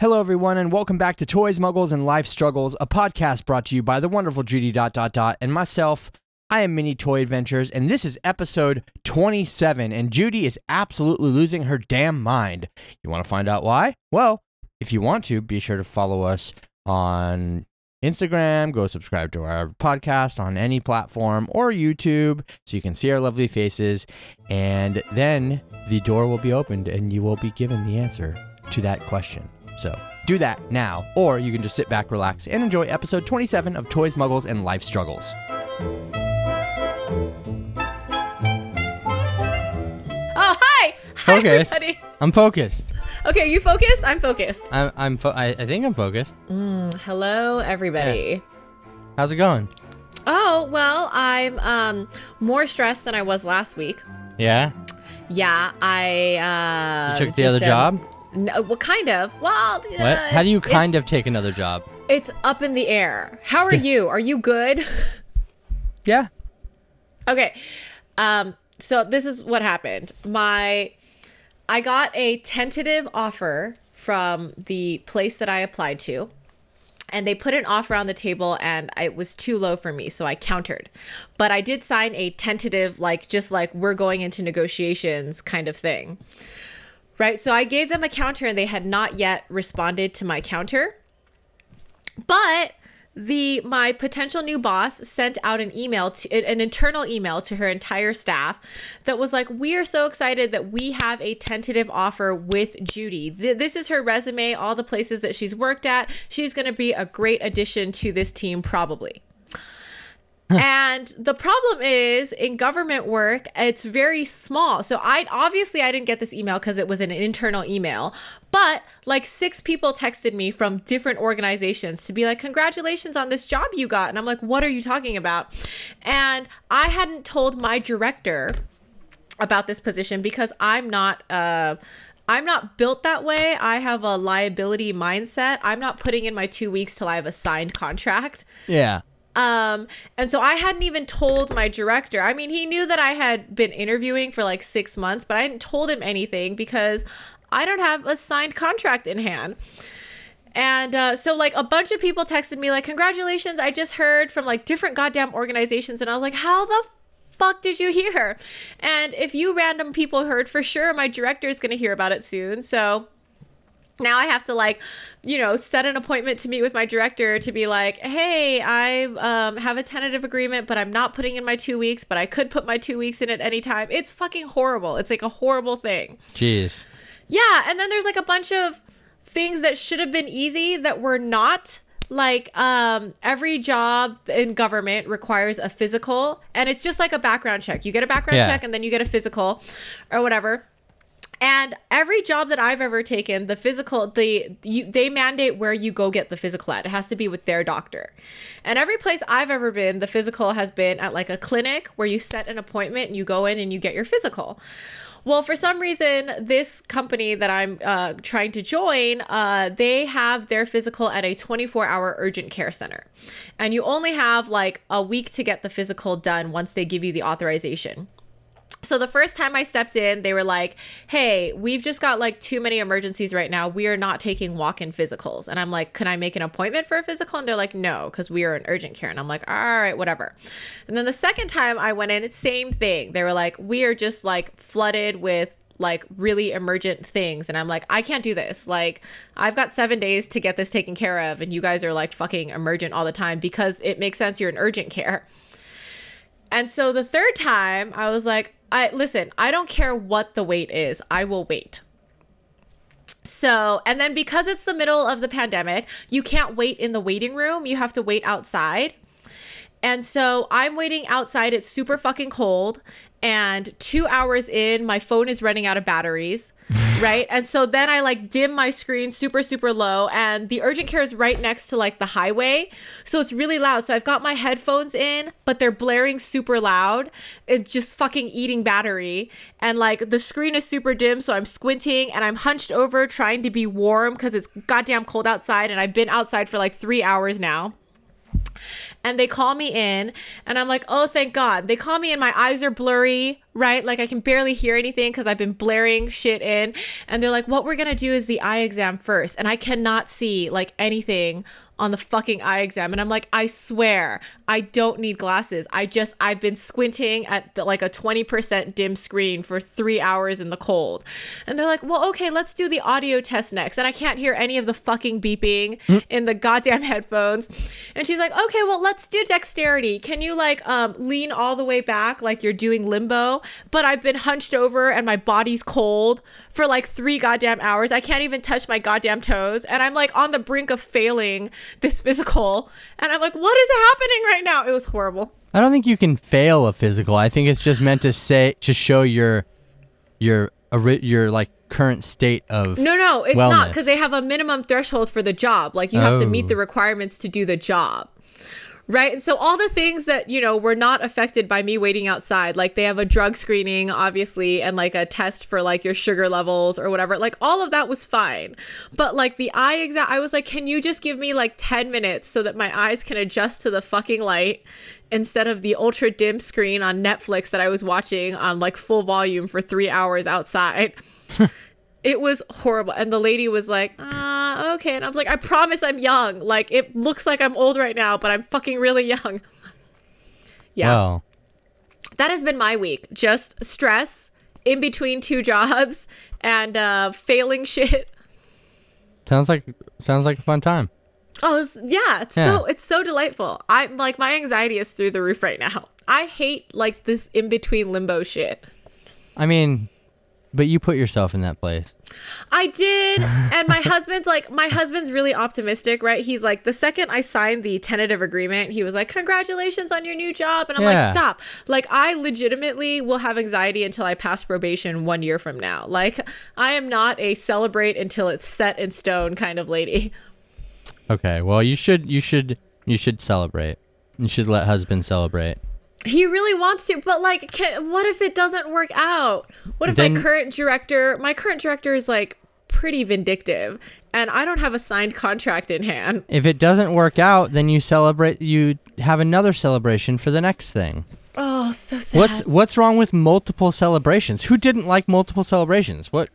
Hello, everyone, and welcome back to Toys, Muggles, and Life Struggles, a podcast brought to you by the wonderful Judy dot dot dot and myself. I am Mini Toy Adventures, and this is episode 27. And Judy is absolutely losing her damn mind. You want to find out why? Well, if you want to, be sure to follow us on Instagram, go subscribe to our podcast on any platform or YouTube so you can see our lovely faces. And then the door will be opened and you will be given the answer to that question. So do that now, or you can just sit back, relax, and enjoy episode 27 of Toys, Muggles, and Life Struggles. Oh, hi! Hi, Focus. everybody. I'm focused. Okay, are you focused? I'm focused. I'm, I'm fo- I, I think I'm focused. Hello, everybody. How's it going? Oh, well, I'm um more stressed than I was last week. Yeah? Yeah, I uh You took the just, other um, job? No, well, kind of. Well, What? How do you kind of take another job? It's up in the air. How are you? Are you good? Yeah. Okay. Um, so this is what happened. My I got a tentative offer from the place that I applied to. And they put an offer on the table and it was too low for me, so I countered. But I did sign a tentative like just like we're going into negotiations kind of thing. Right? So I gave them a counter and they had not yet responded to my counter. But the my potential new boss sent out an email to an internal email to her entire staff that was like we are so excited that we have a tentative offer with Judy. This is her resume, all the places that she's worked at. She's going to be a great addition to this team probably. and the problem is in government work it's very small so i obviously i didn't get this email because it was an internal email but like six people texted me from different organizations to be like congratulations on this job you got and i'm like what are you talking about and i hadn't told my director about this position because i'm not uh I'm not built that way. I have a liability mindset. I'm not putting in my two weeks till I have a signed contract. Yeah. Um, and so I hadn't even told my director. I mean, he knew that I had been interviewing for like six months, but I hadn't told him anything because I don't have a signed contract in hand. And uh, so, like, a bunch of people texted me, like, congratulations, I just heard from like different goddamn organizations. And I was like, how the fuck did you hear? And if you random people heard, for sure, my director is going to hear about it soon. So, now I have to like, you know, set an appointment to meet with my director to be like, hey, I um, have a tentative agreement, but I'm not putting in my two weeks, but I could put my two weeks in at any time. It's fucking horrible. It's like a horrible thing. Jeez. Yeah, and then there's like a bunch of things that should have been easy that were not. Like um, every job in government requires a physical, and it's just like a background check. You get a background Yeah. check, and then you get a physical, or whatever. And every job that I've ever taken, the physical, the you, they mandate where you go get the physical at. It has to be with their doctor. And every place I've ever been, the physical has been at like a clinic where you set an appointment and you go in and you get your physical. Well, for some reason, this company that I'm uh, trying to join, uh, they have their physical at a 24 hour urgent care center. And you only have like a week to get the physical done once they give you the authorization. So the first time I stepped in, they were like, "Hey, we've just got like too many emergencies right now. We are not taking walk-in physicals." And I'm like, "Can I make an appointment for a physical?" And they're like, "No, because we are in urgent care." And I'm like, "All right, whatever." And then the second time I went in, same thing. They were like, "We are just like flooded with." like really emergent things and I'm like I can't do this. Like I've got 7 days to get this taken care of and you guys are like fucking emergent all the time because it makes sense you're in urgent care. And so the third time, I was like, I listen, I don't care what the wait is. I will wait. So, and then because it's the middle of the pandemic, you can't wait in the waiting room. You have to wait outside. And so I'm waiting outside. It's super fucking cold. And two hours in, my phone is running out of batteries. Right. And so then I like dim my screen super, super low. And the urgent care is right next to like the highway. So it's really loud. So I've got my headphones in, but they're blaring super loud. It's just fucking eating battery. And like the screen is super dim. So I'm squinting and I'm hunched over trying to be warm because it's goddamn cold outside. And I've been outside for like three hours now and they call me in and i'm like oh thank god they call me in my eyes are blurry right? Like I can barely hear anything because I've been blaring shit in. And they're like, what we're gonna do is the eye exam first. And I cannot see like anything on the fucking eye exam. And I'm like, I swear, I don't need glasses. I just, I've been squinting at the, like a 20% dim screen for three hours in the cold. And they're like, well, okay, let's do the audio test next. And I can't hear any of the fucking beeping in the goddamn headphones. And she's like, okay, well, let's do dexterity. Can you like um, lean all the way back like you're doing limbo? But I've been hunched over and my body's cold for like three goddamn hours. I can't even touch my goddamn toes. And I'm like on the brink of failing this physical. And I'm like, what is happening right now? It was horrible. I don't think you can fail a physical. I think it's just meant to say to show your your your like current state of No, no, it's not because they have a minimum threshold for the job. Like you have to meet Oh. the requirements to do the job. Right. And so all the things that, you know, were not affected by me waiting outside, like they have a drug screening, obviously, and like a test for like your sugar levels or whatever, like all of that was fine. But like the eye exam, I was like, can you just give me like 10 minutes so that my eyes can adjust to the fucking light instead of the ultra dim screen on Netflix that I was watching on like full volume for three hours outside? it was horrible. And the lady was like uh okay. And i was like i promise i'm young. Like it looks like i'm old right now but i'm fucking really young. Yeah. Well, that has been my week. Just stress in between two jobs and uh failing shit. Sounds like sounds like a fun time. oh it's, yeah it's so it's so delightful. I'm like my anxiety is through the roof right now. I hate like this in between limbo shit. I mean, but you put yourself in that place. I did. And my husband's like, my husband's really optimistic, right? He's like, the second I signed the tentative agreement, he was like, congratulations on your new job. And I'm Yeah. like, stop. Like, I legitimately will have anxiety until I pass probation one year from now. Like, I am not a celebrate until it's set in stone kind of lady. Okay, well you should you should you should celebrate. You should let husband celebrate. He really wants to, but like, can, what if it doesn't work out? What if Then- my current director, my current director is like pretty vindictive and I don't have a signed contract in hand? If it doesn't work out, then you celebrate you have another celebration for the next thing. Oh, so sad. What's what's wrong with multiple celebrations? Who didn't like multiple celebrations? What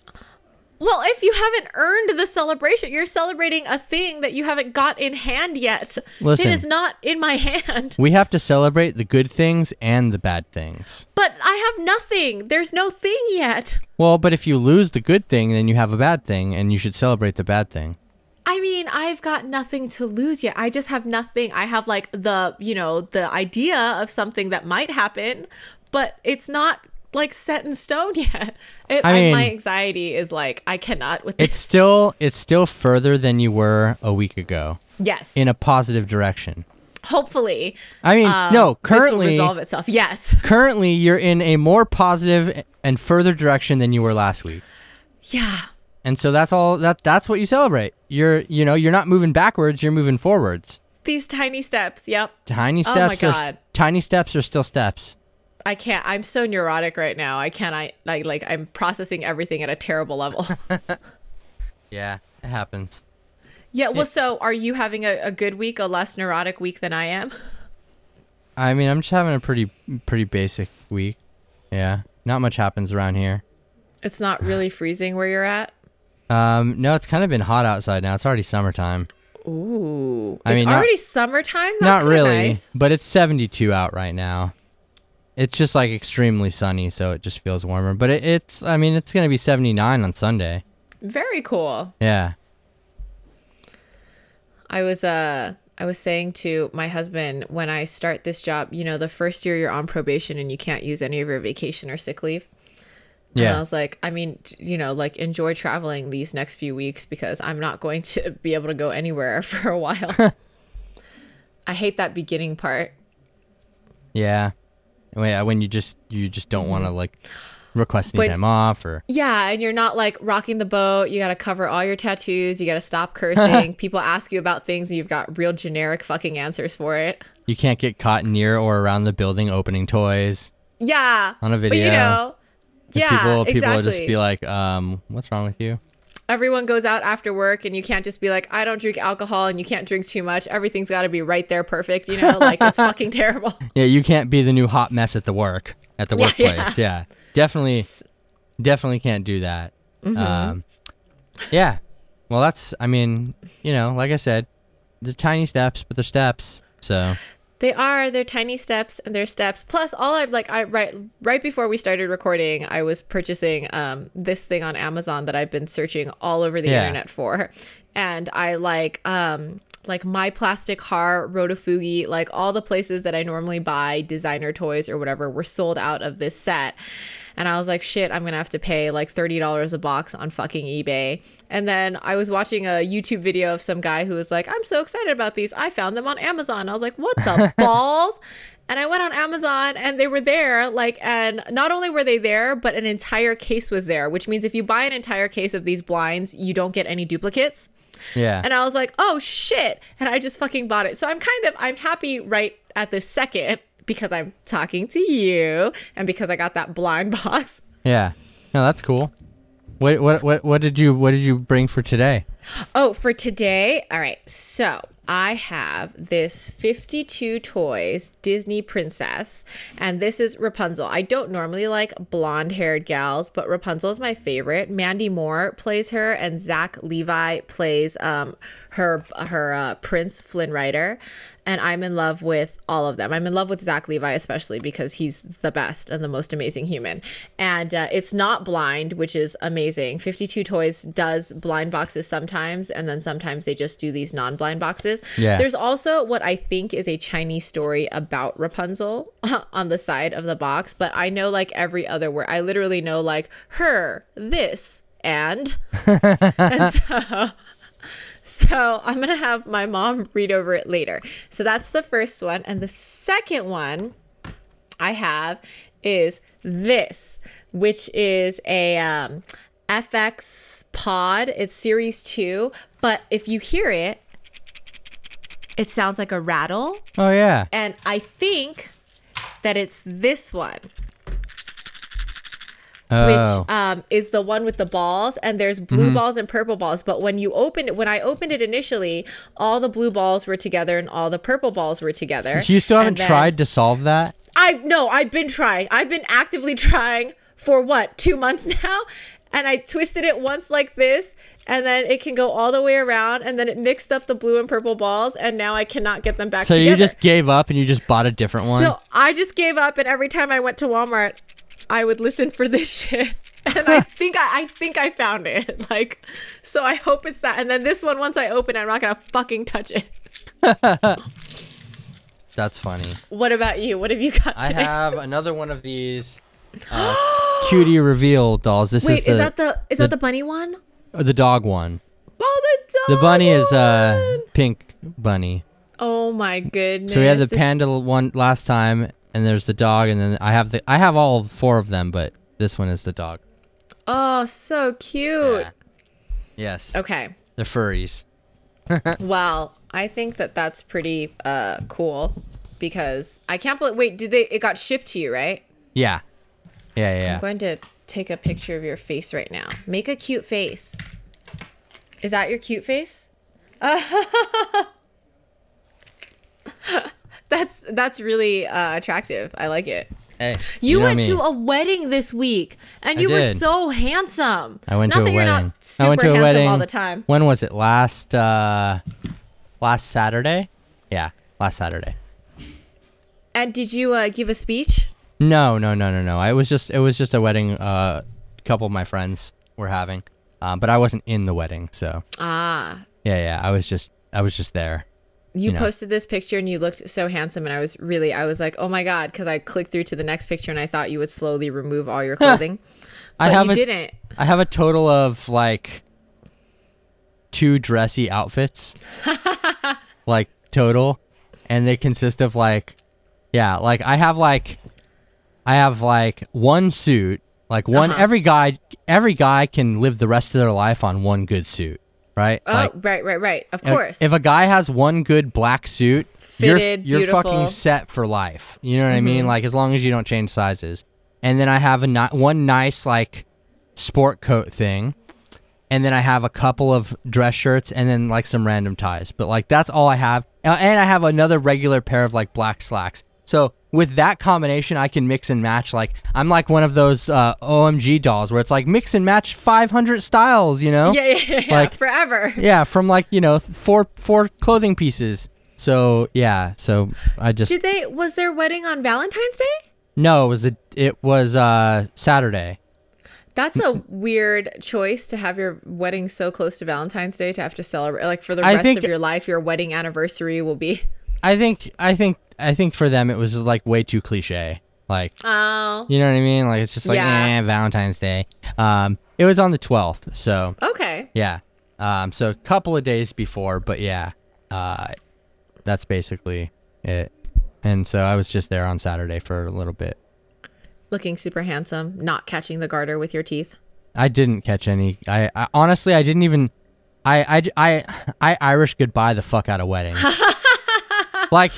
Well, if you haven't earned the celebration, you're celebrating a thing that you haven't got in hand yet. Listen. It is not in my hand. we have to celebrate the good things and the bad things. But I have nothing. There's no thing yet. Well, but if you lose the good thing, then you have a bad thing, and you should celebrate the bad thing. I mean, I've got nothing to lose yet. I just have nothing. I have like the, you know, the idea of something that might happen, but it's not like set in stone yet. It, I mean- my anxiety is like I cannot with It's this. still it's still further than you were a week ago Yes. in a positive direction. Hopefully. I mean, um, no, this will currently resolve itself. Yes. currently you're in a more positive and further direction than you were last week. Yeah. And so that's all that that's what you celebrate. You're you know, you're not moving backwards, you're moving forwards. These tiny steps. Yep. Tiny steps. Oh my are God. tiny steps are still steps. I can't. I'm so neurotic right now. I can't. I like like I'm processing everything at a terrible level. Yeah, it happens. yeah. Well, so are you having a, a good week, a less neurotic week than I am? I mean, I'm just having a pretty pretty basic week. Yeah. Not much happens around here. It's not really freezing where you're at. Um, no, it's kind of been hot outside now. It's already summertime. Ooh. I it's mean, not- already summertime. That's Not really, Nice. but it's 72 out right now. It's just like extremely sunny, so it just feels warmer. But it, it's, I mean, it's gonna be 79 on Sunday. Very cool. Yeah. I was uh I was saying to my husband when I start this job, you know, the first year you're on probation and you can't use any of your vacation or sick leave. And Yeah. I was like, I mean, you know, like enjoy traveling these next few weeks because I'm not going to be able to go anywhere for a while. I hate that beginning part. Yeah. When when you just you just don't want to like request any When- time off or Yeah, and you're not like rocking the boat. You got to cover all your tattoos. You got to stop cursing. People ask you about things and you've got real generic fucking answers for it. you can't get caught near or around the building opening toys. Yeah. On a video But you know, yeah, people people exactly. will just be like, um, what's wrong with you? Everyone goes out after work and you can't just be like i don't drink alcohol and you can't drink too much everything's got to be right there perfect you know like it's fucking terrible Yeah, you can't be the new hot mess at the work. at the Yeah, workplace. Yeah, definitely, definitely can't do that. Mm-hmm. Um, yeah. Well, that's. I mean, you know, like I said, they're tiny steps, but they're steps. So They are. They're tiny steps and they're steps. Plus, all I've like I right right before we started recording, I was purchasing um this thing on Amazon that I've been searching all over the Yeah. internet for, and I like um like my plastic heart, Rotofugi, like all the places that I normally buy designer toys or whatever were sold out of this set. And I was like, shit, I'm gonna have to pay like $30 a box on fucking eBay. And then I was watching a YouTube video of some guy who was like, I'm so excited about these. I found them on Amazon. I was like, what the balls? And I went on Amazon and they were there, like, and not only were they there, but an entire case was there, which means if you buy an entire case of these blinds, you don't get any duplicates. Yeah. And I was like, oh shit. And I just fucking bought it. So I'm kind of, I'm happy right at this second because I'm talking to you and because I got that blind box. yeah. No, that's cool. What what what what did you what did you bring for today? Oh, for today, all right. So I have this 52 Toys Disney Princess, and this is Rapunzel. I don't normally like blonde haired gals, but Rapunzel is my favorite. Mandy Moore plays her, and Zach Levi plays um, her her uh, Prince Flynn Rider. And I'm in love with all of them. I'm in love with Zach Levi, especially because he's the best and the most amazing human. And uh, it's not blind, which is amazing. 52 Toys does blind boxes sometimes, and then sometimes they just do these non blind boxes. Yeah. There's also what I think is a Chinese story about Rapunzel on the side of the box, but I know like every other word. I literally know like her, this, and. and so. So I'm gonna have my mom read over it later. So that's the first one, and the second one I have is this, which is a um, FX Pod. It's Series Two, but if you hear it, it sounds like a rattle, Oh yeah. and I think that it's this one Oh. which um, is the one with the balls and there's blue balls and purple balls but when you opened it when i opened it initially all the blue balls were together and all the purple balls were together so you still haven't then- tried to solve that? i no i've been trying i've been actively trying for what two months now and i twisted it once like this and then it can go all the way around and then it mixed up the blue and purple balls and now i cannot get them back So together you just gave up and you just bought a different one? so I just gave up, and every time I went to Walmart, I would listen for this shit. And I think I, I think I found it. Like, so I hope it's that. And then this one, once I open it, I'm not gonna fucking touch it. That's funny. What about you? What have you got I have another one of these uh, cutie reveal dolls. This Wait, is the is that the is the- that the bunny one? Or the dog one. Oh, the dog. The bunny is uh pink bunny. Oh my goodness. So we had the This- panda one last time, and there's the dog, and then I have the I have all four of them, but this one is the dog. Oh, so cute. Yeah. Yes, Okay. they're furries. Well, I think that that's pretty uh cool because I can't believe. Wait, did they? It got shipped to you, right? Yeah, yeah, yeah. I'm going to take a picture of your face right now. Make a cute face. Is that your cute face? that's that's really uh, attractive. I like it. Hey, You, know went me. to a wedding this week, and I you were so handsome. I went not to a that you're wedding. not super I went to a handsome wedding all the time. When was it? Last uh, last Saturday. Yeah, last Saturday. And did you uh, give a speech? No, no, no, no, no. I was just it was just a wedding. Uh, a couple of my friends were having, um, but I wasn't in the wedding. So Ah, yeah, yeah. I was just I was just there. You, You know. posted this picture and you looked so handsome, and I was really, I was like, oh my god, because I clicked through to the next picture and I thought you would slowly remove all your clothing, but I have you a didn't. I have a total of like two dressy outfits, like total, and they consist of like, yeah, like I have like, I have like one suit, like one. Uh-huh. Every guy, every guy can live the rest of their life on one good suit, right? Oh, like, right, right, right. Of course. If a guy has one good black suit, Fitted, you're, you're. Mm-hmm. fucking set for life. You know what I mean? Like as long as you don't change sizes. And then I have a ni- one nice like sport coat thing. And then I have a couple of dress shirts and then like some random ties. But like that's all I have. Uh, And I have another regular pair of like black slacks. So with that combination, I can mix and match. Like I'm like one of those uh, OMG dolls where it's like mix and match 500 styles. You know? Yeah, yeah, yeah. Like- forever. Yeah, from like you know four four clothing pieces. So yeah, so I just Did they? Was their wedding on Valentine's Day? no, it was a, it was uh Saturday. That's a weird choice to have your wedding so close to Valentine's Day to have to celebrate. Like for the rest think- of your life, your wedding anniversary will be. I think I think I think for them it was like way too cliche. Like Oh, you know what I mean? Like it's just like Yeah. eh, Valentine's Day. Um, it was on the 12th, so okay. yeah. Um, so a couple of days before, but yeah, uh, that's basically it. And so I was just there on Saturday for a little bit. Looking super handsome, not catching the garter with your teeth. I didn't catch any. I, I honestly, I didn't even. I, I, I, I Irish goodbye the fuck out of weddings. like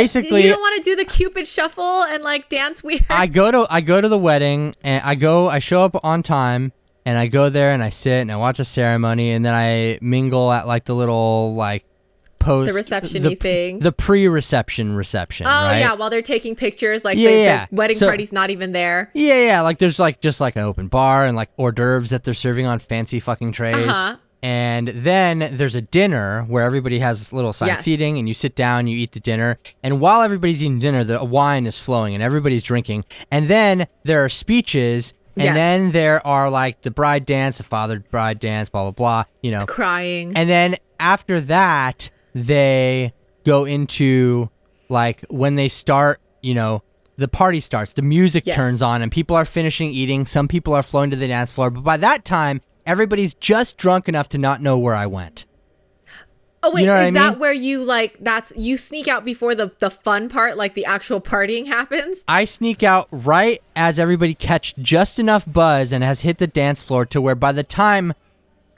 basically, you don't want to do the Cupid shuffle and like dance weird. I go to I go to the wedding and I go I show up on time and I go there and I sit and I watch a ceremony and then I mingle at like the little like post The reception-y the, thing. the pre-reception reception oh right yeah, while they're taking pictures, like Yeah, the, yeah. the wedding So- party's not even there. yeah yeah like there's like just like an open bar and like hors d'oeuvres that they're serving on fancy fucking trays Uh-huh. And then there's a dinner where everybody has little side Yes. seating and you sit down you eat the dinner and while everybody's eating dinner the wine is flowing and everybody's drinking and then there are speeches and Yes. then there are like the bride dance the father bride dance blah blah blah you know Crying. and then after that they go into like when they start you know the party starts the music Yes. turns on and people are finishing eating some people are flowing to the dance floor but by that time everybody's just drunk enough to not know where i went oh wait, you know is I that where you like that's you sneak out before the the fun part, like the actual partying happens? i sneak out right as everybody catch just enough buzz and has hit the dance floor to where by the time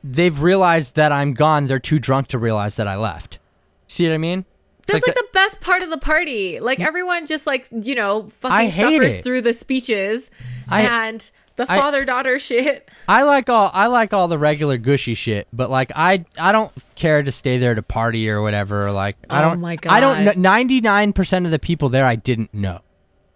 they've realized that i'm gone they're too drunk to realize that i left see what i mean It's That's like, the- the best part of the party. Like everyone just like you know fucking suffers it. through the speeches I- and the father daughter shit. I like all I like all the regular gushy shit, but like I I don't care to stay there to party or whatever. Like I Oh don't my I don't God. ninety nine percent of the people there I didn't know.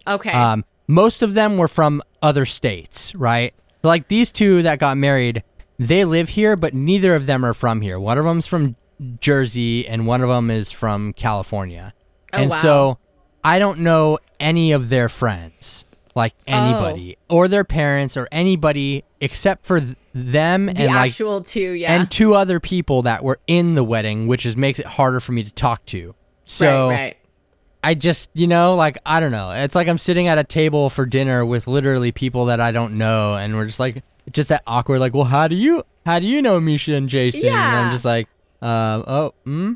Okay. Um, most of them were from other states, right? Like these two that got married, they live here, but neither of them are from here. One of them's from Jersey, and one of them is from California. Oh, and wow. so I don't know any of their friends, like Oh. anybody, or their parents, or anybody except for th- them the and like actual two, yeah. and two other people that were in the wedding, which is makes it harder for me to talk to. So right, right. I just, you know, like I don't know. It's like I'm sitting at a table for dinner with literally people that I don't know, and we're just like, just that awkward, like, well, how do you, how do you know Misha and Jason? And Yeah. I'm just like, uh, oh, hmm,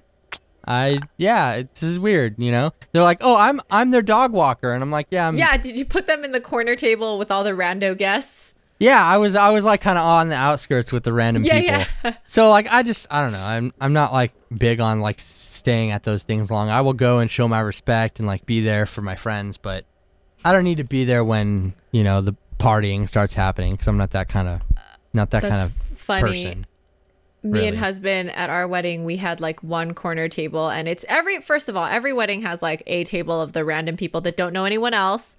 I, yeah, it, this is weird, you know. They're like, oh, I'm, I'm their dog walker, and I'm like, yeah, I'm, Yeah, did you put them in the corner table with all the rando guests? yeah. I was, I was like kind of on the outskirts with the random Yeah, people. yeah. So like, I just, I don't know. I'm, I'm not like big on like staying at those things long. I will go and show my respect and like be there for my friends, but I don't need to be there when you know the partying starts happening because I'm not that kind of, not that kind That's of funny. person. Me and husband at our wedding, we had like one corner table, and it's every first of all, every wedding has like a table of the random people that don't know anyone else.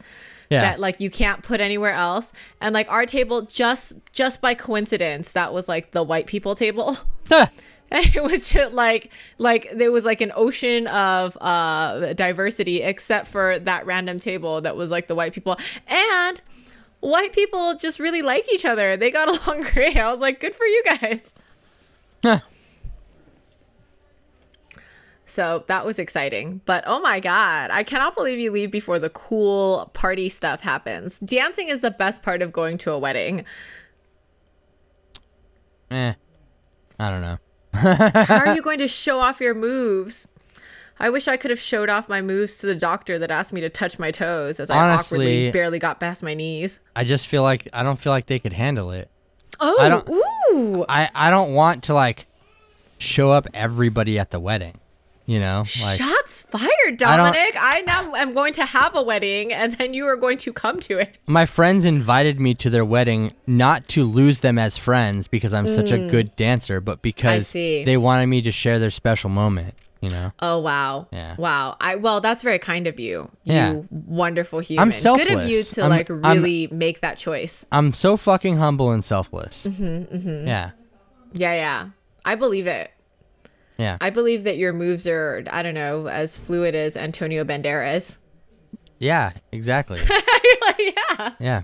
Yeah. That like you can't put anywhere else, and like our table, just just by coincidence, that was like the white people table. And it was just like like there was like an ocean of uh diversity except for that random table that was like the white people and white people just really like each other they got along great i was like good for you guys. so that was exciting but oh my god i cannot believe you leave before the cool party stuff happens dancing is the best part of going to a wedding eh, I don't know. How are you going to show off your moves? I wish I could have showed off my moves to the doctor that asked me to touch my toes as I awkwardly barely got past my knees. I just feel like I don't feel like they could handle it. Oh, I don't- ooh. I, I don't want to like show up everybody at the wedding. You know, like Shots fired, Dominic. I, now am going to have a wedding and then you are going to come to it. my friends invited me to their wedding not to lose them as friends because I'm such a good dancer, but because Mm. they wanted me to share their special moment. You know. Oh wow. Yeah. Wow. I well, that's very kind of you. Yeah. You wonderful human. I'm selfless. Good of you to I'm- like I'm- really make that choice. I'm so fucking humble and selfless. Mm-hmm, Yeah. Yeah, yeah. I believe it. Yeah. I believe that your moves are, I don't know, as fluid as Antonio Banderas. yeah. Exactly. Like, yeah. yeah.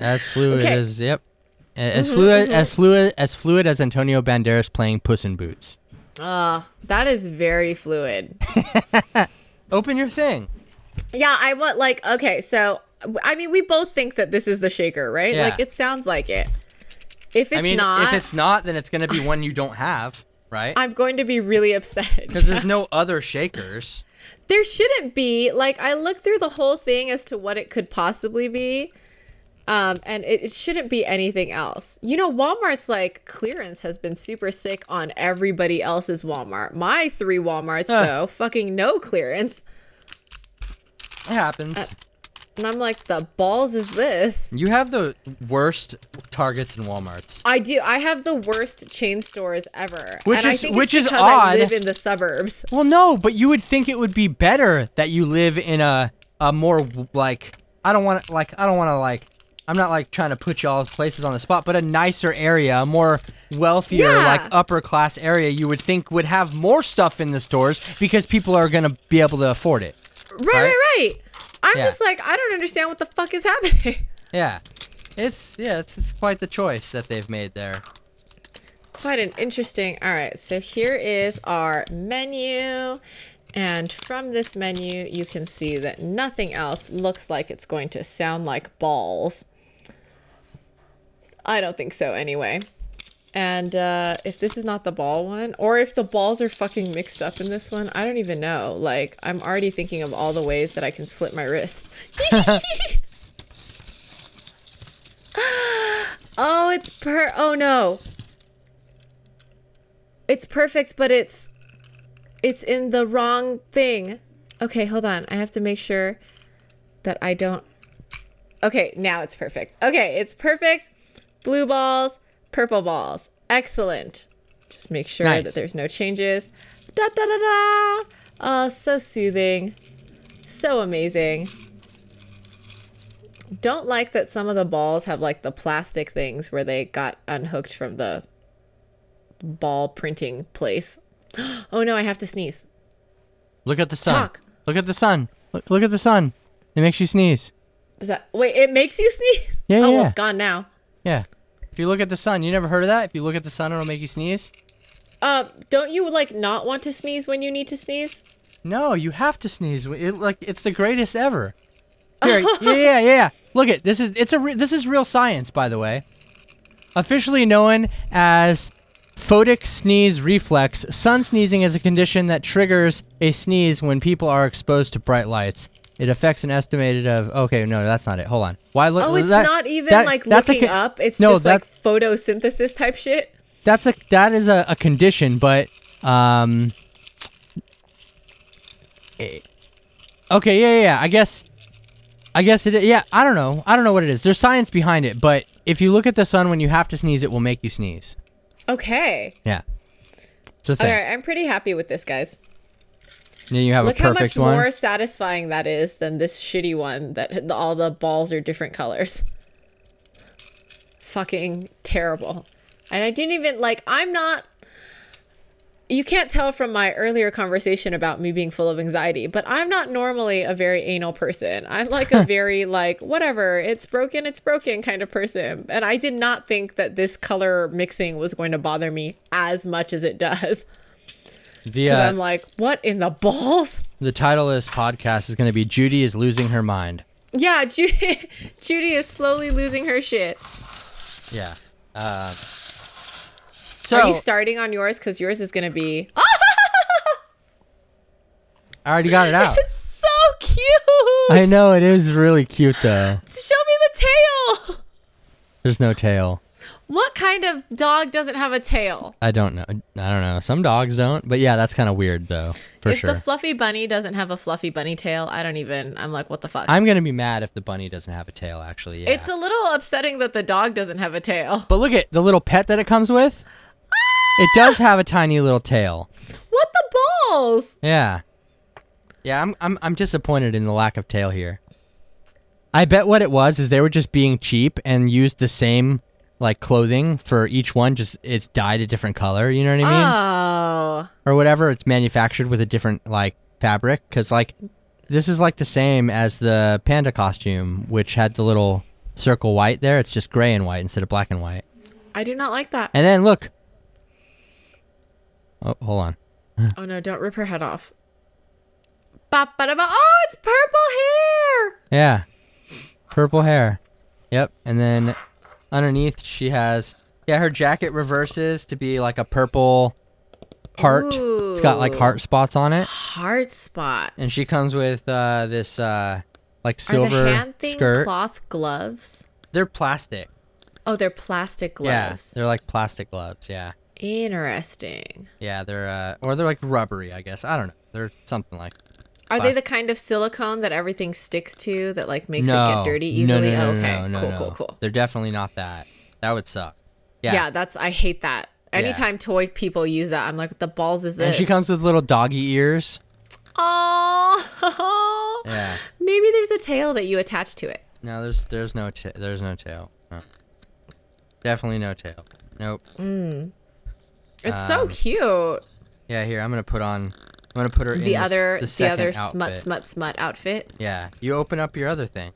As fluid Okay. Mm-hmm, as yep. As fluid as fluid as fluid as Antonio Banderas playing Puss in Boots. Uh, that is very fluid. Open your thing. Yeah, I want like okay, so I mean we both think that this is the shaker, right? Yeah. Like it sounds like it. If it's I mean, not, if it's not, then it's gonna be one you don't have, right? I'm going to be really upset. Because there's no other shakers. there shouldn't be. Like I looked through the whole thing as to what it could possibly be. Um, and it, it shouldn't be anything else. You know, Walmart's like clearance has been super sick on everybody else's Walmart. My three Walmarts Huh. though, fucking no clearance. It happens. Uh, And I'm like, the balls is this? you have the worst Targets and WalMarts. I do. I have the worst chain stores ever. Which and is- which is because I live in the suburbs. Well, no, but you would think it would be better that you live in a a more like I don't want to like I don't want to like I'm not like trying to put y'all's places on the spot, but a nicer area, a more wealthier Yeah. like upper class area, you would think would have more stuff in the stores because people are gonna be able to afford it. Right, Right? right, right. I'm Yeah. just like, I don't understand what the fuck is happening. Yeah, it's yeah, it's it's quite the choice that they've made there. Quite an interesting. All right, so here is our menu. And from this menu, you can see that nothing else looks like it's going to sound like balls. I don't think so, anyway. And uh, if this is not the ball one, or if the balls are fucking mixed up in this one, I don't even know. Like, I'm already thinking of all the ways that I can slit my wrist. oh, it's per. Oh no. It's perfect, but it's it's in the wrong thing. Okay, hold on. I have to make sure that I don't. Okay, now it's perfect. Okay, it's perfect. Blue balls, purple balls. Excellent. Just make sure Nice. that there's no changes. Da da da da. Oh, so soothing. So amazing. Don't like that some of the balls have like the plastic things where they got unhooked from the ball printing place. Oh no, I have to sneeze. Look at the sun. Talk. Look at the sun. Look, look at the sun. It makes you sneeze. Is that wait? It makes you sneeze. Yeah, Oh, yeah. well, it's gone now. Yeah. If you look at the sun, you never heard of that? If you look at the sun, it'll make you sneeze. Uh, don't you like not want to sneeze when you need to sneeze? No, you have to sneeze. It, like it's the greatest ever. Here, yeah, yeah, yeah. Look at this is it's a re- this is real science, by the way. Officially known as photic sneeze reflex, sun sneezing is a condition that triggers a sneeze when people are exposed to bright lights. It affects an estimated of okay, no, that's not it. Hold on. Why look? Oh, it's that- not even that- like that's looking con- up. It's no, just that- like photosynthesis type shit. that's a that is a, a condition, but um. eh, Okay, yeah, yeah, yeah. I guess, I guess it. Yeah, I don't know. I don't know what it is. There's science behind it, but if you look at the sun when you have to sneeze, it will make you sneeze. Okay. Yeah, it's a thing. All right, I'm pretty happy with this, guys. Then you have Look a how much one. more satisfying that is than this shitty one that all the balls are different colors. Fucking terrible. And I didn't even like I'm not you can't tell from my earlier conversation about me being full of anxiety, but I'm not normally a very anal person. I'm like a very like whatever, it's broken, it's broken kind of person. And I did not think that this color mixing was going to bother me as much as it does. The uh, I'm like, what in the balls? the title of this podcast is going to be Judy is losing her mind. Yeah, Judy, Judy is slowly losing her shit. Yeah. Uh, so Are you starting on yours? Because yours is going to be. I already got it out. It's so cute. I know it is really cute though. Show me the tail. There's no tail. What kind of dog doesn't have a tail? I don't know. I don't know. Some dogs don't, but yeah, that's kind of weird though, for if sure. the fluffy bunny doesn't have a fluffy bunny tail, I don't even. I'm like, what the fuck? I'm gonna be mad if the bunny doesn't have a tail. Actually, yeah. It's a little upsetting that the dog doesn't have a tail. but look at the little pet that it comes with. Ah! It does have a tiny little tail. What the balls. Yeah. Yeah, I'm I'm I'm disappointed in the lack of tail here. I bet what it was is they were just being cheap and used the same like clothing for each one, just it's dyed a different color, you know what I mean? Oh. Or whatever, it's manufactured with a different like fabric cuz like this is like the same as the panda costume which had the little circle white there. It's just gray and white instead of black and white. I do not like that. And then look. Oh, hold on. Oh no, don't rip her head off. Oh, it's purple hair. Yeah. Purple hair. Yep. And then underneath she has yeah, her jacket reverses to be like a purple heart. It's got like heart spots on it. Heart spot. And she comes with uh this uh like Are silver the hand thing skirt. cloth gloves? They're plastic. Oh, they're plastic gloves. Yeah. They're like plastic gloves, yeah. Interesting. Yeah, they're uh or they're like rubbery, I guess. I don't know. They're something like Are they the kind of silicone that everything sticks to that like makes no, it get dirty easily? No, no, okay. no, no, cool, no. cool, cool. They're definitely not that. That would suck. Yeah. Yeah. that's I hate that. Anytime toy people use that, I'm like, what the balls is this? And she comes with little doggy ears. Oh, Yeah. maybe there's a tail that you attach to it. No, there's there's no ta- there's no tail. No. Definitely no tail. Nope. It's so Um, cute. Yeah, here I'm gonna put on. I'm gonna put her in The this- other, the, second other smut, smut, smut outfit. Yeah, you open up your other thing.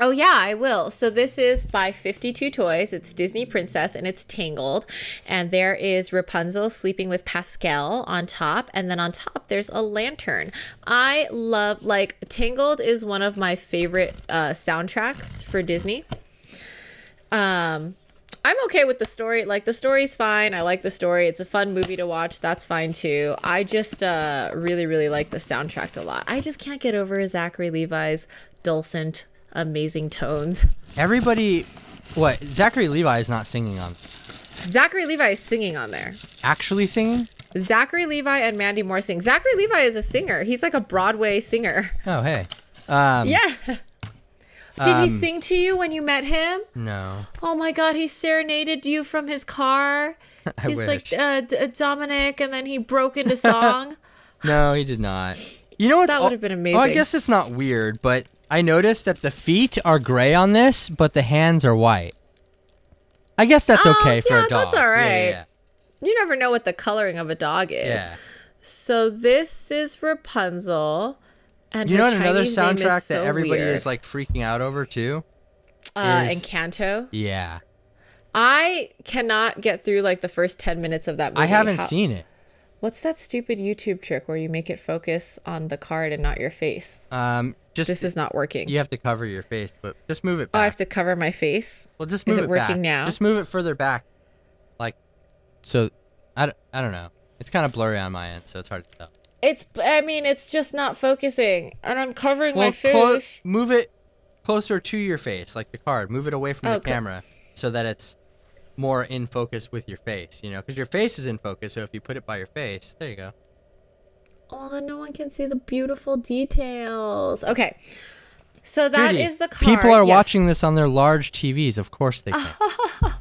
Oh yeah, I will. So this is by 52 Toys. It's Disney Princess and it's Tangled. And there is Rapunzel sleeping with Pascal on top and then on top there's a lantern. I love like Tangled is one of my favorite uh soundtracks for Disney. Um I'm okay with the story. Like the story's fine. I like the story. It's a fun movie to watch. That's fine too. I just uh really really like the soundtrack a lot. I just can't get over Zachary Levi's dulcet amazing tones. Everybody, what? Zachary Levi is not singing on. Zachary Levi is singing on there. Actually singing? Zachary Levi and Mandy Moore sing. Zachary Levi is a singer. He's like a Broadway singer. Oh hey. Um, Yeah. Did he Um, sing to you when you met him? No. Oh my God, he serenaded you from his car. I He's like wish. uh, D- Dominic, and then he broke into song. No, he did not. You know what? That would've been Oh, I guess it's not weird, but I noticed that the feet are gray on this, but the hands are white. I guess that's Oh, okay for yeah, a dog. that's all right. Yeah, you never know what the coloring of a dog is. yeah, yeah. So this is Rapunzel. And You know what another soundtrack so that everybody weird. is like freaking out over too? uh, is- Encanto. Yeah. I cannot get through like the first 10 minutes of that movie. I haven't How- seen it. What's that stupid YouTube trick where you make it focus on the card and not your face? Um, just This is not working. you have to cover your face, but just move it Oh, I have to cover my face. well, just is move it working back. now? Just move it further back, like so. I, d- I don't know. It's kind of blurry on my end, so it's hard to tell. It's I mean, it's just not focusing. And I'm covering my face. clo- move it closer to your face, like the card. Move it away from the camera so that it's more in focus with your face. You know, because your face is in focus. So if you put it by your face, there you go. oh, then no one can see the beautiful details. Okay. So that is Judy, the card. People are Yes. watching this on their large TVs. Of course they can.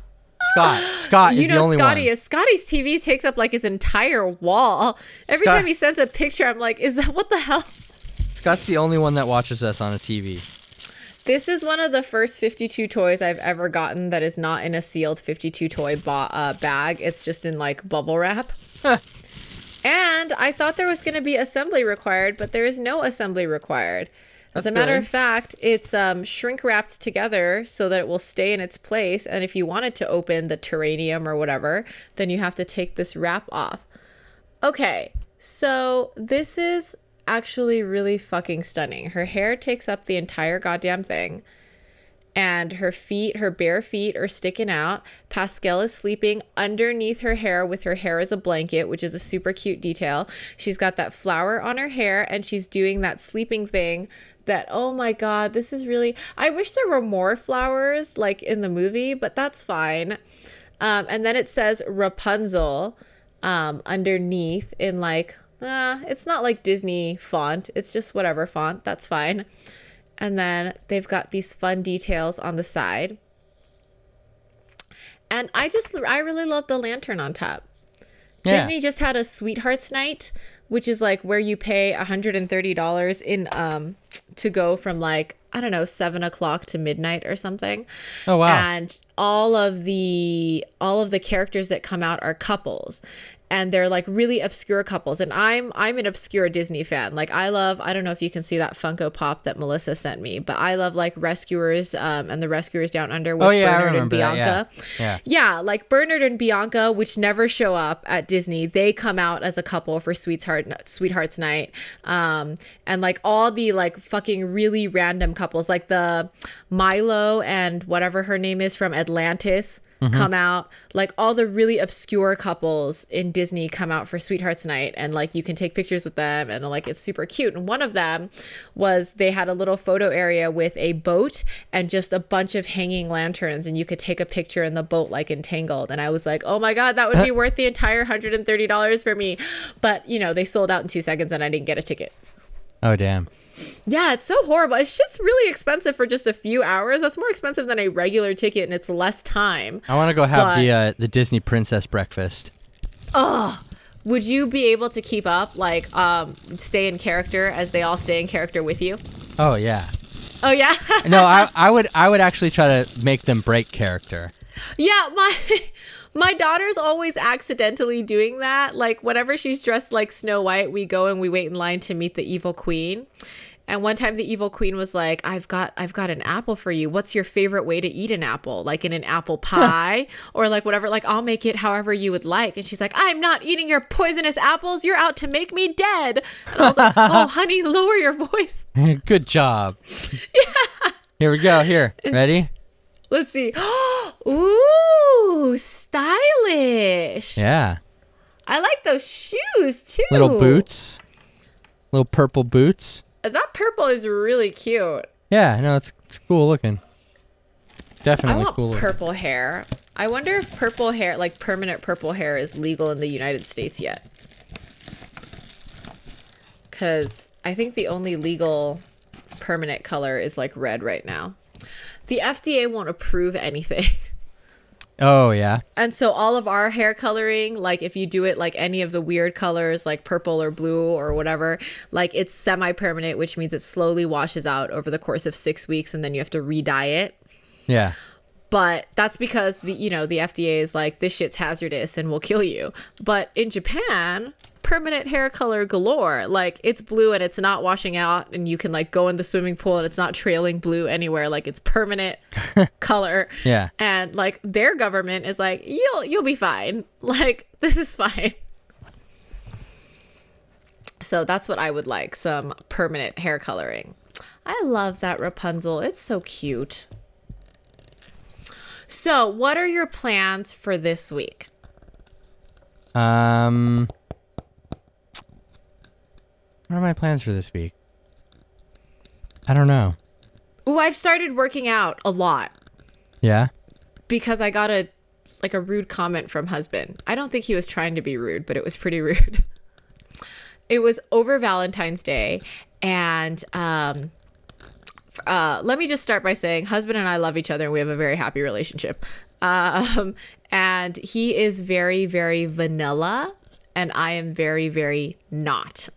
Scott, Scott You is know, the only Scotty one. is Scotty's TV takes up like his entire wall. Every Scott- time he sends a picture, I'm like, is that what the hell? Scott's the only one that watches us on a TV. This is one of the first 52 toys I've ever gotten that is not in a sealed 52 toy ba- uh, bag. It's just in like bubble wrap. and I thought there was going to be assembly required, but there is no assembly required. As That's a matter good. of fact, it's um, shrink wrapped together so that it will stay in its place. And if you wanted to open the terrarium or whatever, then you have to take this wrap off. Okay, so this is actually really fucking stunning. Her hair takes up the entire goddamn thing. And her feet, her bare feet, are sticking out. Pascal is sleeping underneath her hair with her hair as a blanket, which is a super cute detail. She's got that flower on her hair and she's doing that sleeping thing that, oh my God, this is really. I wish there were more flowers like in the movie, but that's fine. Um, and then it says Rapunzel um, underneath in like, uh, it's not like Disney font. It's just whatever font. That's fine. And then they've got these fun details on the side. And I just, I really love the lantern on top. Yeah. Disney just had a Sweethearts Night which is like where you pay $130 in um to go from like I don't know seven o'clock to midnight or something. Oh wow. And all of the all of the characters that come out are couples. And they're like really obscure couples. And i'm i'm an obscure disney fan. Like i love i don't know if you can see that funko pop that melissa sent me but i love like rescuers um, and the rescuers down under with Oh, yeah, bernard and remember that, bianca. Yeah. yeah like bernard and bianca which never show up at disney they come out as a couple for sweetheart sweethearts night. Um, and like all the like fucking really random couples like the milo and whatever her name is from atlantis mm-hmm. come out. Like all the really obscure couples in disney come out for sweethearts night and like you can take pictures with them and like it's super cute. And one of them was they had a little photo area with a boat and just a bunch of hanging lanterns and you could take a picture in the boat like in Tangled. And i was like oh my god that would be worth the entire $130 for me. But you know they sold out in two seconds and i didn't get a ticket. Oh damn. Yeah, it's so horrible. It's just really expensive for just a few hours. That's more expensive than a regular ticket, and it's less time. I want to go have But- the uh, the Disney princess breakfast. Oh, would you be able to keep up, like, um, stay in character as they all stay in character with you? Oh yeah. Oh yeah, No, I I would I would actually try to make them break character. Yeah. My my daughter's always accidentally doing that. Like, whenever she's dressed like Snow White, we go and we wait in line to meet the evil queen. And one time the evil queen was like, "I've got I've got an apple for you. What's your favorite way to eat an apple? Like in an apple pie or like whatever. Like I'll make it however you would like." And she's like, "I'm not eating your poisonous apples. You're out to make me dead." And I was like, "Oh, honey, lower your voice." Good job. Yeah. Here we go. Here. Ready? Let's see. Ooh, stylish. Yeah. I like those shoes too. Little boots. Little purple boots. Uh, that purple is really cute. Yeah, no, it's it's cool looking. Definitely I want cool looking. purple hair. I wonder if purple hair, like permanent purple hair, is legal in the United States yet. Because I think the only legal permanent color is like red right now. The FDA won't approve anything. Oh yeah. And so all of our hair coloring, like if you do it like any of the weird colors, like purple or blue or whatever, like it's semi-permanent, which means it slowly washes out over the course of six weeks, and then you have to re-dye it. Yeah. But that's because the you know the FDA is like this shit's hazardous and will kill you. But in Japan, permanent hair color galore. Like it's blue and it's not washing out, and you can like go in the swimming pool and it's not trailing blue anywhere. Like it's permanent color. Yeah. And like their government is like you'll you'll be fine. Like this is fine. So that's what I would like some permanent hair coloring. I love that Rapunzel. It's so cute. So, what are your plans for this week? Um. What are my plans for this week? I don't know. Ooh, I've started working out a lot Yeah. because I got a like a rude comment from husband. I don't think he was trying to be rude, but it was pretty rude. It was over Valentine's Day and um uh, let me just start by saying husband and I love each other and we have a very happy relationship. Um, and he is very, very vanilla, and I am very, very not.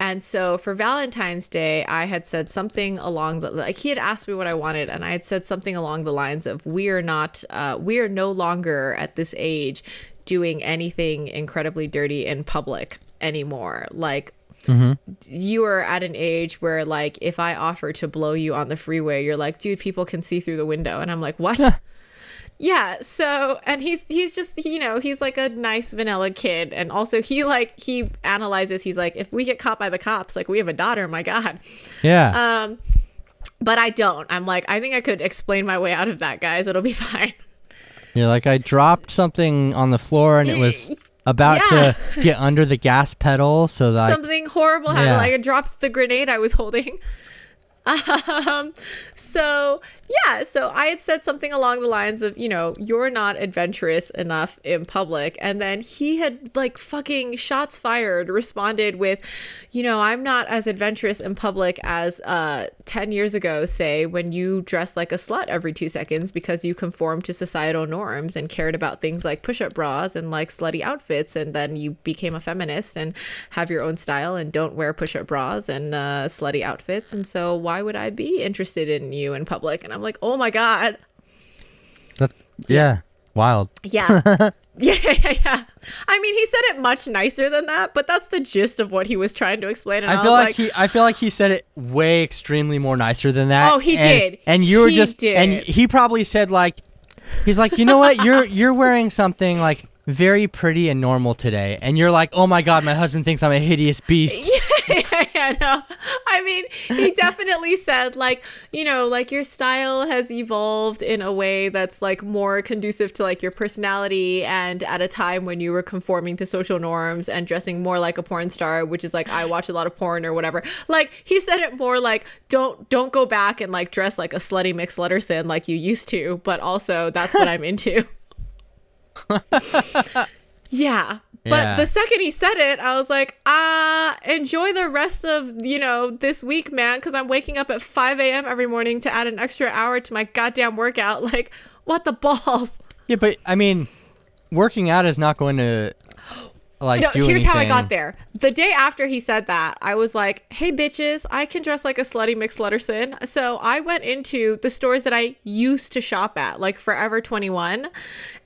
And so for Valentine's Day, I had said something along the like he had asked me what I wanted, and I had said something along the lines of "We are not, uh, we are no longer at this age doing anything incredibly dirty in public anymore. Like you are at an age where like if I offer to blow you on the freeway, you're like, dude, people can see through the window, and I'm like, what? yeah. So, and he's he's just you know he's like a nice vanilla kid, and also he like he analyzes. He's like, if we get caught by the cops, like we have a daughter. My God. Yeah. Um, but I don't. I'm like, I think I could explain my way out of that, guys. It'll be fine. You're like I dropped something on the floor and it was about Yeah. to get under the gas pedal, so that I- Something horrible happened. Yeah. Like I dropped the grenade I was holding. Um, so yeah, so I had said something along the lines of, you know, you're not adventurous enough in public. And then he had like fucking shots fired responded with, you know, I'm not as adventurous in public as uh 10 years ago, say, when you dressed like a slut every two seconds because you conformed to societal norms and cared about things like push-up bras and like slutty outfits and then you became a feminist and have your own style and don't wear push-up bras and uh, slutty outfits. And so why would I be interested in you in public? And I'm like, oh my God. That, yeah. Wild. Yeah. yeah, yeah, yeah. I mean, he said it much nicer than that, but that's the gist of what he was trying to explain. And I, I feel like, he I feel like he said it way extremely more nicer than that. Oh, he and, did. And you were He just did. and he probably said like he's like, "You know what? You're you're wearing something like very pretty and normal today." And you're like, "Oh my god, my husband thinks I'm a hideous beast." yeah, no. I mean, he definitely said like, you know, like your style has evolved in a way that's like more conducive to like your personality and at a time when you were conforming to social norms and dressing more like a porn star, which is like I watch a lot of porn or whatever. Like he said it more like don't don't go back and like dress like a slutty McSlutterson like you used to, but also that's what I'm into. yeah. But Yeah. the second he said it, I was like, ah, enjoy the rest of, you know, this week, man, because I'm waking up at 5 a.m. every morning to add an extra hour to my goddamn workout. Like, what the balls? Yeah, but I mean, working out is not going to like No, here's how I got there. The day after he said that, I was like, hey, bitches, I can dress like a slutty McSlutterson. So I went into the stores that I used to shop at, like Forever 21.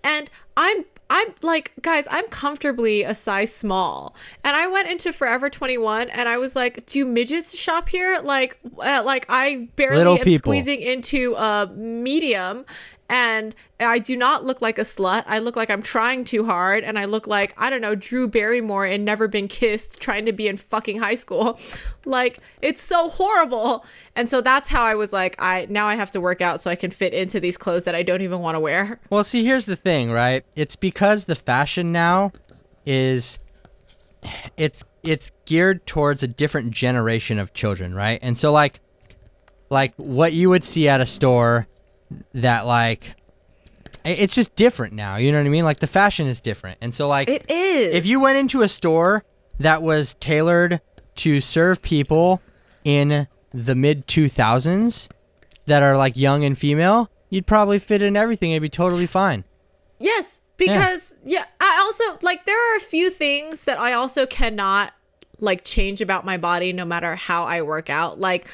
And I'm I'm like, guys, I'm comfortably a size small. And I went into Forever 21 and I was like, do midgets shop here? Like, uh, like I barely Little am people. squeezing into a medium and I do not look like a slut. I look like I'm trying too hard and I look like, I don't know, Drew Barrymore and Never Been Kissed trying to be in fucking high school. Like, it's so horrible. And so that's how I was like, I now I have to work out so I can fit into these clothes that I don't even want to wear. Well, see, here's the thing, right? It's because the fashion now is it's it's geared towards a different generation of children, right? And so like like what you would see at a store that like it's just different now, you know what I mean? Like the fashion is different. And so like It is. if you went into a store that was tailored to serve people in the mid 2000s that are like young and female, you'd probably fit in everything. It'd be totally fine. Yes, because yeah. I also like there are a few things that I also cannot like change about my body no matter how I work out. Like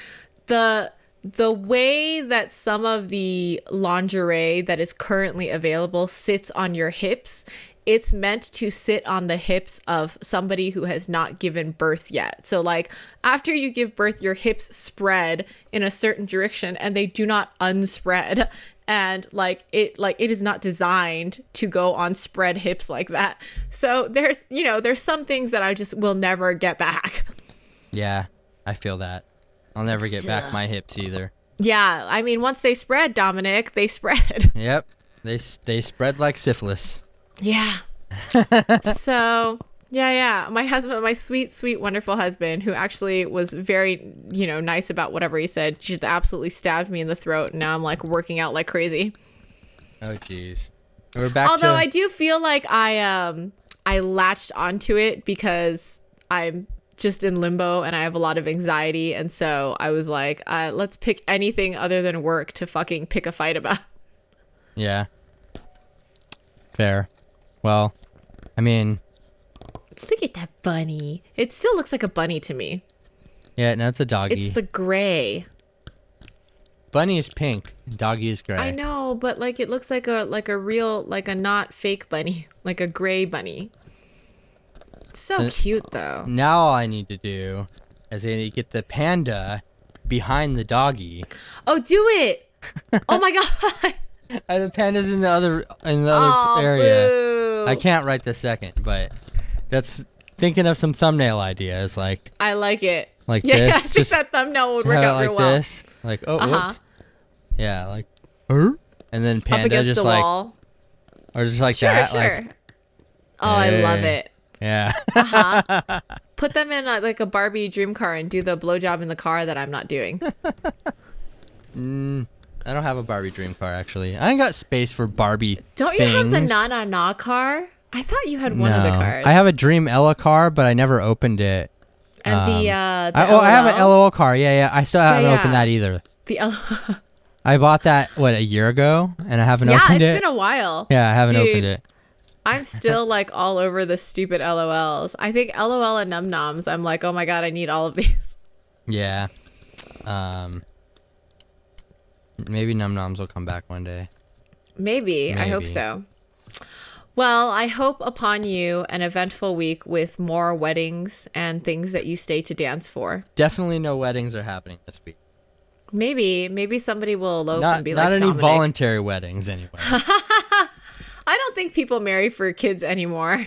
the the way that some of the lingerie that is currently available sits on your hips it's meant to sit on the hips of somebody who has not given birth yet. So like after you give birth your hips spread in a certain direction and they do not unspread and like it like it is not designed to go on spread hips like that. So there's you know there's some things that I just will never get back. Yeah, I feel that. I'll never get back my hips either. Yeah, I mean once they spread Dominic, they spread. Yep. They they spread like syphilis. Yeah. so yeah, yeah. My husband, my sweet, sweet, wonderful husband, who actually was very, you know, nice about whatever he said, just absolutely stabbed me in the throat. And now I'm like working out like crazy. Oh jeez. We're back Although to I do feel like I um I latched onto it because I'm just in limbo and I have a lot of anxiety, and so I was like, uh, let's pick anything other than work to fucking pick a fight about. Yeah. Fair. Well, I mean, Look at that bunny. It still looks like a bunny to me. yeah, no, it's a doggy. It's the gray. Bunny is pink. Doggy is gray. I know, but like it looks like a like a real like a not fake bunny, like a gray bunny. It's so So- cute though. Now all I need to do is I need to get the panda behind the doggy. Oh, do it! oh my god! Uh, the panda's in the other in the other Oh, area. boo. I can't write the second, but that's thinking of some thumbnail ideas like I like it. Like yeah, this, I think just that thumbnail would work out like real well. this, like oh Uh-huh. whoops, yeah, like "Er?" and then panda against just the like wall. or just like Sure, that, sure. like oh, I love it. Yeah. Uh-huh. put them in a, like a Barbie dream car and do the blowjob in the car that I'm not doing. Mm, I don't have a Barbie dream car actually. I ain't got space for Barbie. Don't you have the things. na na na car? I thought you had one of the cars. I have a Dreamella car, but I never opened it. and the um, uh, the I, oh, I have an LOL. LOL car. Yeah, yeah. I still haven't yeah. opened that either. The L- I bought that what a year ago, and I haven't yeah, opened it's it's been a while. yeah, I haven't Dude, opened it. I'm still like all over the stupid LOLs. I think LOL and Num Noms. I'm like, oh my god, I need all of these. Yeah. Um. Maybe Num Noms will come back one day. Maybe. I hope so. Well, I hope upon you an eventful week with more weddings and things that you stay to dance for. Definitely no weddings are happening this week. Maybe, maybe somebody will elope Not and be like. not like any Dominic. voluntary weddings anyway. I don't think people marry for kids anymore.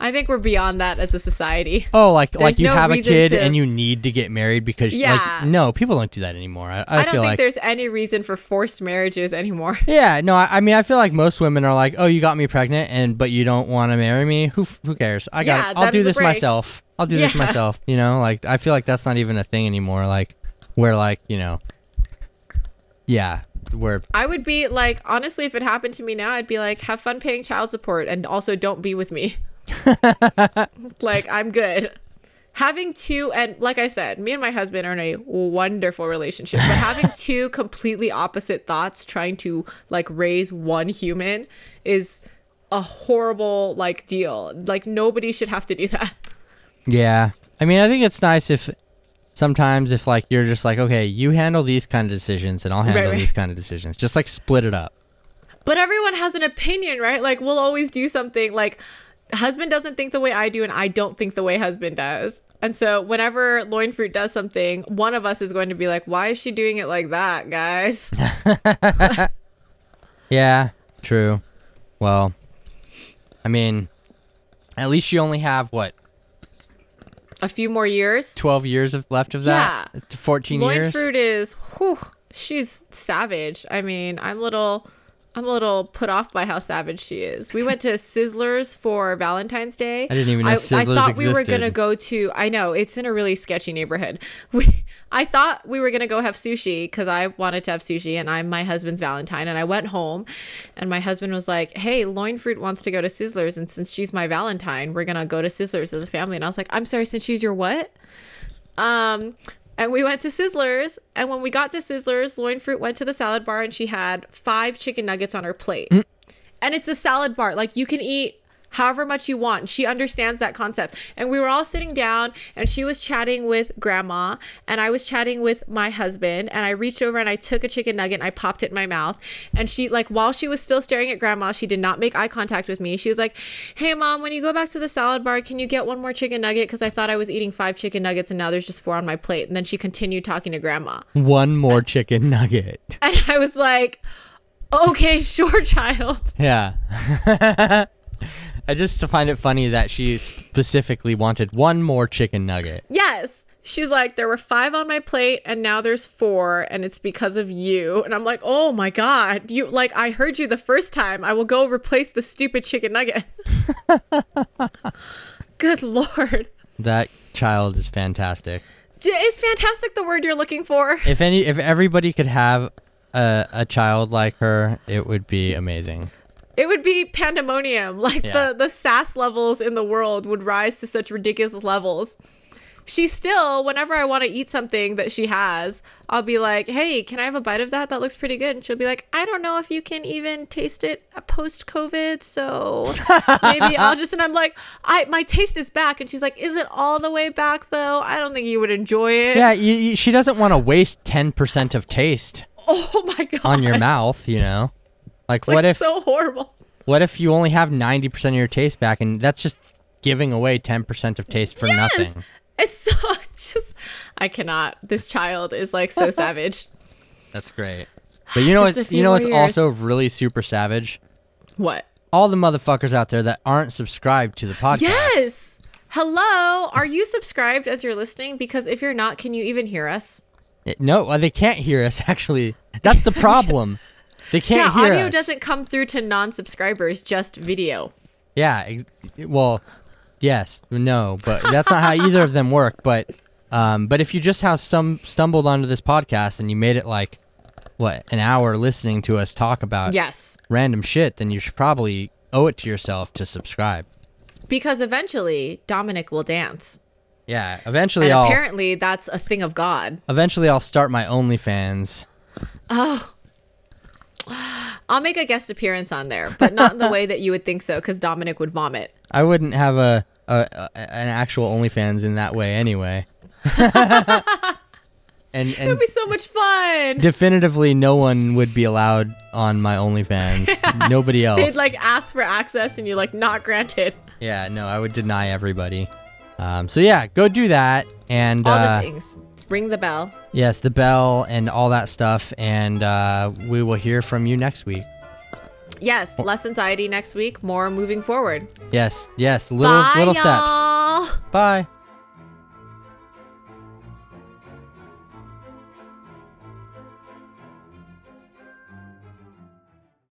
I think we're beyond that as a society. Oh, like like you no have a kid to- and you need to get married because Yeah. like no, people don't do that anymore. I, I, I, don't think like there's any reason for forced marriages anymore. yeah, no, I, I mean I feel like most women are like, oh, you got me pregnant and but you don't want to marry me. Who who cares? I got. Yeah, I'll do this myself. I'll do this myself. You know, like I feel like that's not even a thing anymore. Like where like you know, yeah, where I would be like, honestly, if it happened to me now, I'd be like, have fun paying child support and also don't be with me. like, I'm good. Having two, and like I said, me and my husband are in a wonderful relationship, but having two completely opposite thoughts trying to like raise one human is a horrible like deal. Like, nobody should have to do that. Yeah. I mean, I think it's nice if sometimes if like you're just like, okay, you handle these kind of decisions and I'll handle right. these kind of decisions. Just like split it up. But everyone has an opinion, right? Like we'll always do something like husband doesn't think the way I do and I don't think the way husband does. And so whenever loin fruit does something, one of us is going to be like, "Why is she doing it like that, guys?" Yeah, true. Well, I mean, at least you only have what, A few more years. 12 years of left of that? Yeah. 14 Loin years? fruit is whew, she's savage. I mean, I'm little I'm a little put off by how savage she is. We went to Sizzlers for Valentine's Day. I didn't even know I, I Sizzlers thought we were gonna go to. I know it's in a really sketchy neighborhood. We, I thought we were gonna go have sushi because I wanted to have sushi, and I'm my husband's Valentine. And I went home, and my husband was like, "Hey, Loin Fruit wants to go to Sizzlers, and since she's my Valentine, we're gonna go to Sizzlers as a family." And I was like, "I'm sorry, since she's your what?" Um, and we went to Sizzlers. And when we got to Sizzlers, Loin Fruit went to the salad bar and she had five chicken nuggets on her plate. And it's a salad bar. Like you can eat however much you want. She understands that concept. And we were all sitting down and she was chatting with grandma and I was chatting with my husband and I reached over and I took a chicken nugget and I popped it in my mouth. And she like while she was still staring at grandma, she did not make eye contact with me. She was like, "Hey mom, when you go back to the salad bar, can you get one more chicken nugget cuz I thought I was eating 5 chicken nuggets and now there's just 4 on my plate." And then she continued talking to grandma. One more chicken nugget. And I was like, "Okay, sure, child." Yeah. I just find it funny that she specifically wanted one more chicken nugget. Yes. She's like, there were five on my plate and now there's four, and it's because of you. And I'm like, oh my God. You like I heard you the first time. I will go replace the stupid chicken nugget. Good lord. That child is fantastic. Is fantastic the word you're looking for? If any if everybody could have a, a child like her, it would be amazing. It would be pandemonium. Like Yeah. the the sass levels in the world would rise to such ridiculous levels. She still, whenever I want to eat something that she has, I'll be like, "Hey, can I have a bite of that? That looks pretty good." And she'll be like, "I don't know if you can even taste it post COVID, so maybe I'll just." And I'm like, "I my taste is back," and she's like, "Is it all the way back though? I don't think you would enjoy it." Yeah, you, you, she doesn't want to waste 10% of taste Oh my god. on your mouth, you know? Like Like what if so horrible. what if you only have 90% of your taste back and that's just giving away 10% of taste for Yes! nothing. It's so it's just I cannot. This child is like so savage. That's great. But you know Just a what's few you know more what's years. also really super savage? What? All the motherfuckers out there that aren't subscribed to the podcast. Yes. Hello. Are you subscribed as you're listening? Because if you're not, can you even hear us? It- No, well, they can't hear us actually. That's the problem. They can't yeah, hear audio us. doesn't come through to non-subscribers, just video. Yeah, ex- well, Yes, no, but that's not how either of them work. But, um, but if you just have some stumbled onto this podcast and you made it like, what, an hour listening to us talk about Yes. random shit, then you should probably owe it to yourself to subscribe. Because eventually Dominic will dance. Yeah, eventually And I'll apparently that's a thing of God. eventually I'll start my OnlyFans. I'll make a guest appearance on there, but not in the way that you would think so, because Dominic would vomit. I wouldn't have a, a, a an actual OnlyFans in that way anyway. and it'd be so much fun. definitively no one would be allowed on my OnlyFans. Nobody else. They'd like ask for access and you're like, not granted. Yeah, no, I would deny everybody. Um, so yeah, go do that, and All uh, the things. Ring the bell. Yes, the bell and all that stuff, and uh, we will hear from you next week. Yes, less anxiety next week, more moving forward. Yes, yes, little Bye, little steps. y'all. Bye.